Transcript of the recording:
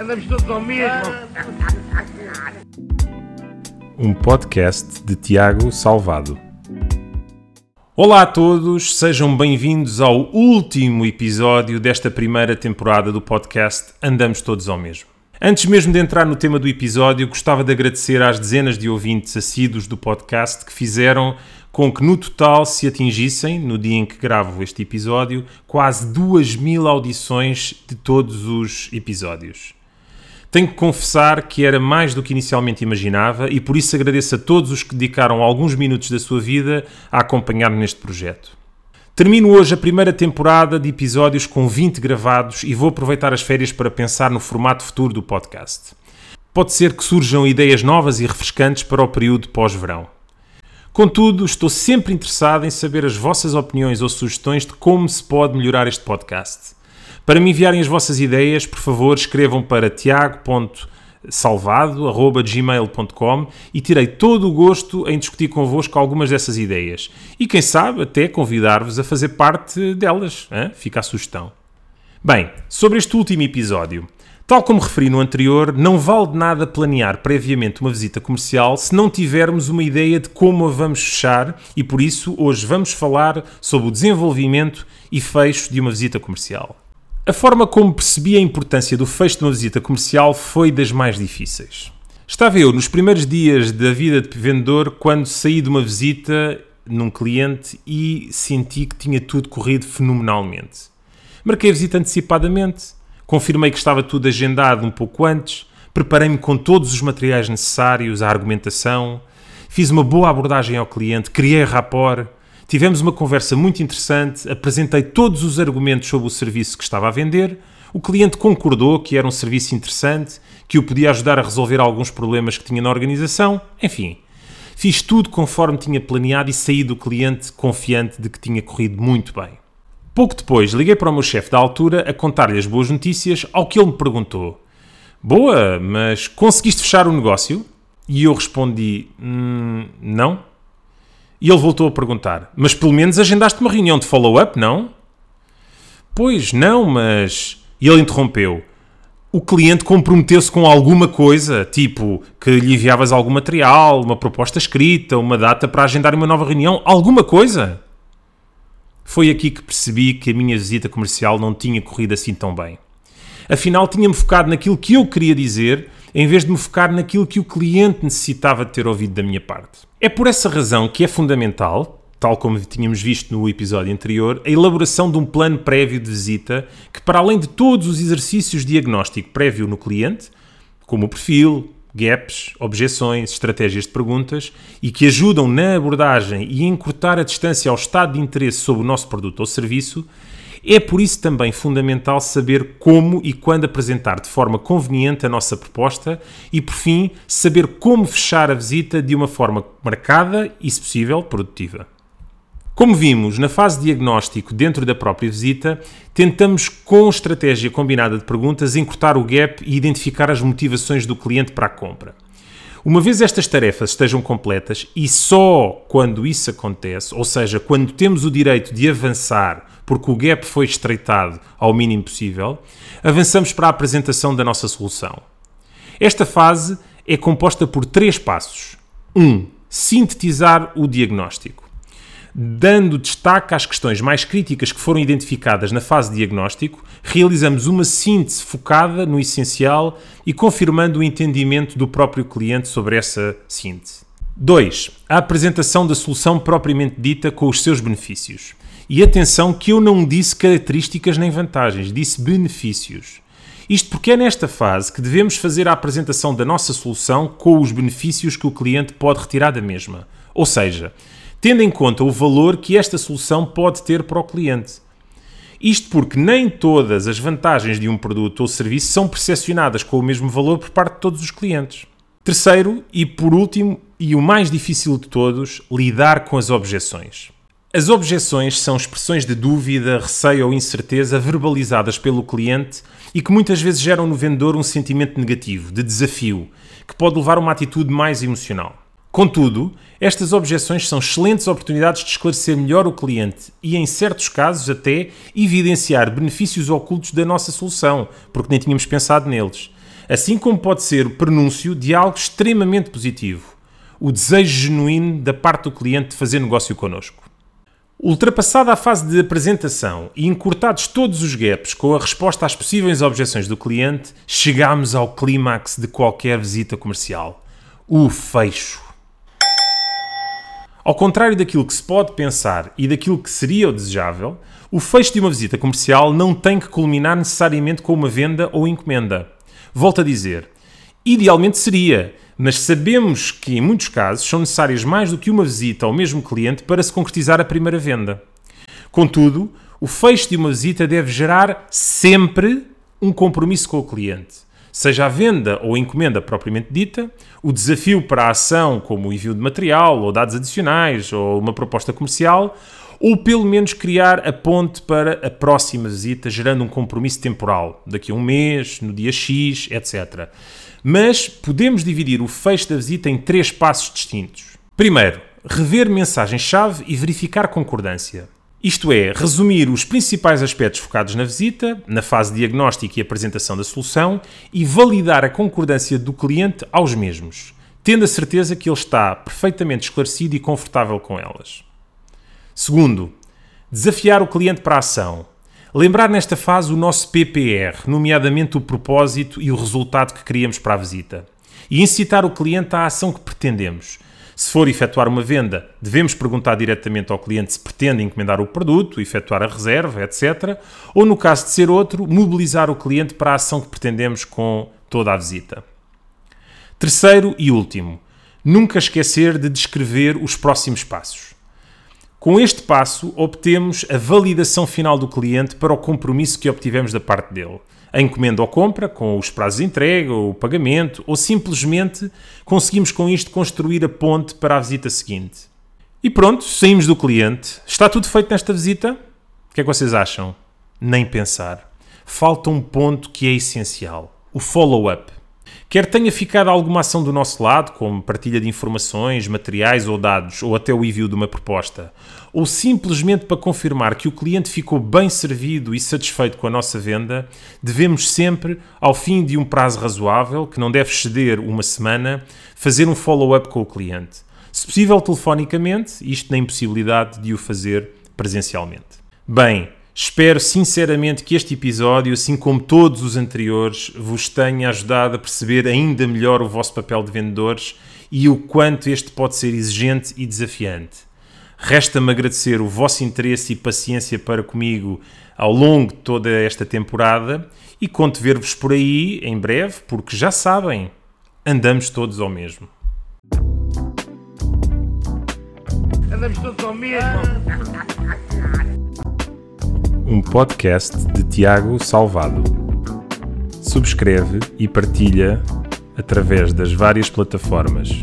Andamos todos ao mesmo. Um podcast de Tiago Salvado. Olá a todos, sejam bem-vindos ao último episódio desta primeira temporada do podcast Andamos Todos ao Mesmo. Antes mesmo de entrar no tema do episódio, gostava de agradecer às dezenas de ouvintes assíduos do podcast que fizeram com que no total se atingissem, no dia em que gravo este episódio, quase 2 mil audições de todos os episódios. Tenho que confessar que era mais do que inicialmente imaginava e por isso agradeço a todos os que dedicaram alguns minutos da sua vida a acompanhar-me neste projeto. Termino hoje a primeira temporada de episódios com 20 gravados e vou aproveitar as férias para pensar no formato futuro do podcast. Pode ser que surjam ideias novas e refrescantes para o período pós-verão. Contudo, estou sempre interessado em saber as vossas opiniões ou sugestões de como se pode melhorar este podcast. Para me enviarem as vossas ideias, por favor, escrevam para tiago.com salvado.gmail.com e terei todo o gosto em discutir convosco algumas dessas ideias. E quem sabe até convidar-vos a fazer parte delas. Hein? Fica a sugestão. Bem, sobre este último episódio. Tal como referi no anterior, não vale de nada planear previamente uma visita comercial se não tivermos uma ideia de como a vamos fechar e por isso hoje vamos falar sobre o desenvolvimento e fecho de uma visita comercial. A forma como percebi a importância do fecho de uma visita comercial foi das mais difíceis. Estava eu nos primeiros dias da vida de vendedor quando saí de uma visita num cliente e senti que tinha tudo corrido fenomenalmente. Marquei a visita antecipadamente, confirmei que estava tudo agendado um pouco antes, preparei-me com todos os materiais necessários, a argumentação, fiz uma boa abordagem ao cliente, criei rapport, Tivemos uma conversa muito interessante, apresentei todos os argumentos sobre o serviço que estava a vender. O cliente concordou que era um serviço interessante, que o podia ajudar a resolver alguns problemas que tinha na organização. Enfim, fiz tudo conforme tinha planeado e saí do cliente confiante de que tinha corrido muito bem. Pouco depois, liguei para o meu chefe da altura a contar-lhe as boas notícias, ao que ele me perguntou: Boa, mas conseguiste fechar o negócio? E eu respondi: hum, Não. E ele voltou a perguntar: Mas pelo menos agendaste uma reunião de follow-up, não? Pois não, mas. E ele interrompeu. O cliente comprometeu-se com alguma coisa, tipo que lhe enviavas algum material, uma proposta escrita, uma data para agendar uma nova reunião, alguma coisa? Foi aqui que percebi que a minha visita comercial não tinha corrido assim tão bem. Afinal, tinha-me focado naquilo que eu queria dizer em vez de me focar naquilo que o cliente necessitava de ter ouvido da minha parte. É por essa razão que é fundamental, tal como tínhamos visto no episódio anterior, a elaboração de um plano prévio de visita que, para além de todos os exercícios de diagnóstico prévio no cliente, como o perfil, gaps, objeções, estratégias de perguntas e que ajudam na abordagem e encurtar a distância ao estado de interesse sobre o nosso produto ou serviço, é por isso também fundamental saber como e quando apresentar de forma conveniente a nossa proposta e, por fim, saber como fechar a visita de uma forma marcada e, se possível, produtiva. Como vimos, na fase de diagnóstico dentro da própria visita, tentamos, com estratégia combinada de perguntas, encurtar o gap e identificar as motivações do cliente para a compra. Uma vez estas tarefas estejam completas, e só quando isso acontece, ou seja, quando temos o direito de avançar porque o gap foi estreitado ao mínimo possível, avançamos para a apresentação da nossa solução. Esta fase é composta por três passos. 1. Um, sintetizar o diagnóstico. Dando destaque às questões mais críticas que foram identificadas na fase de diagnóstico, realizamos uma síntese focada no essencial e confirmando o entendimento do próprio cliente sobre essa síntese. 2. A apresentação da solução propriamente dita com os seus benefícios. E atenção que eu não disse características nem vantagens, disse benefícios. Isto porque é nesta fase que devemos fazer a apresentação da nossa solução com os benefícios que o cliente pode retirar da mesma. Ou seja, tendo em conta o valor que esta solução pode ter para o cliente. Isto porque nem todas as vantagens de um produto ou serviço são percepcionadas com o mesmo valor por parte de todos os clientes. Terceiro, e por último, e o mais difícil de todos, lidar com as objeções. As objeções são expressões de dúvida, receio ou incerteza verbalizadas pelo cliente e que muitas vezes geram no vendedor um sentimento negativo, de desafio, que pode levar a uma atitude mais emocional. Contudo, estas objeções são excelentes oportunidades de esclarecer melhor o cliente e, em certos casos, até evidenciar benefícios ocultos da nossa solução, porque nem tínhamos pensado neles. assim como pode ser o prenúncio de algo extremamente positivo, o desejo genuíno da parte do cliente de fazer negócio connosco. Ultrapassada a fase de apresentação e encurtados todos os gaps com a resposta às possíveis objeções do cliente, chegamos ao clímax de qualquer visita comercial: o fecho. Ao contrário daquilo que se pode pensar e daquilo que seria o desejável, o fecho de uma visita comercial não tem que culminar necessariamente com uma venda ou encomenda. Volto a dizer, idealmente seria, mas sabemos que em muitos casos são necessárias mais do que uma visita ao mesmo cliente para se concretizar a primeira venda. Contudo, o fecho de uma visita deve gerar sempre um compromisso com o cliente seja a venda ou a encomenda propriamente dita, o desafio para a ação, como o envio de material, ou dados adicionais, ou uma proposta comercial, ou pelo menos criar a ponte para a próxima visita, gerando um compromisso temporal, daqui a um mês, no dia X, etc. Mas podemos dividir o fecho da visita em três passos distintos. Primeiro, rever mensagem-chave e verificar concordância. Isto é, resumir os principais aspectos focados na visita, na fase diagnóstica e apresentação da solução e validar a concordância do cliente aos mesmos, tendo a certeza que ele está perfeitamente esclarecido e confortável com elas. Segundo, desafiar o cliente para a ação. Lembrar nesta fase o nosso PPR, nomeadamente o propósito e o resultado que queríamos para a visita. E incitar o cliente à ação que pretendemos se for efetuar uma venda, devemos perguntar diretamente ao cliente se pretende encomendar o produto, efetuar a reserva, etc. Ou, no caso de ser outro, mobilizar o cliente para a ação que pretendemos com toda a visita. Terceiro e último, nunca esquecer de descrever os próximos passos. Com este passo, obtemos a validação final do cliente para o compromisso que obtivemos da parte dele a encomenda ou compra, com os prazos de entrega, o pagamento, ou simplesmente conseguimos com isto construir a ponte para a visita seguinte. E pronto, saímos do cliente. Está tudo feito nesta visita? O que é que vocês acham? Nem pensar. Falta um ponto que é essencial: o follow-up. Quer tenha ficado alguma ação do nosso lado, como partilha de informações, materiais ou dados, ou até o envio de uma proposta, ou simplesmente para confirmar que o cliente ficou bem servido e satisfeito com a nossa venda, devemos sempre, ao fim de um prazo razoável, que não deve exceder uma semana, fazer um follow-up com o cliente. Se possível, telefonicamente, isto na impossibilidade de o fazer presencialmente. Bem, Espero sinceramente que este episódio, assim como todos os anteriores, vos tenha ajudado a perceber ainda melhor o vosso papel de vendedores e o quanto este pode ser exigente e desafiante. Resta-me agradecer o vosso interesse e paciência para comigo ao longo de toda esta temporada e conto ver-vos por aí em breve, porque já sabem, andamos todos ao mesmo. Andamos todos ao mesmo um podcast de Tiago Salvado. Subscreve e partilha através das várias plataformas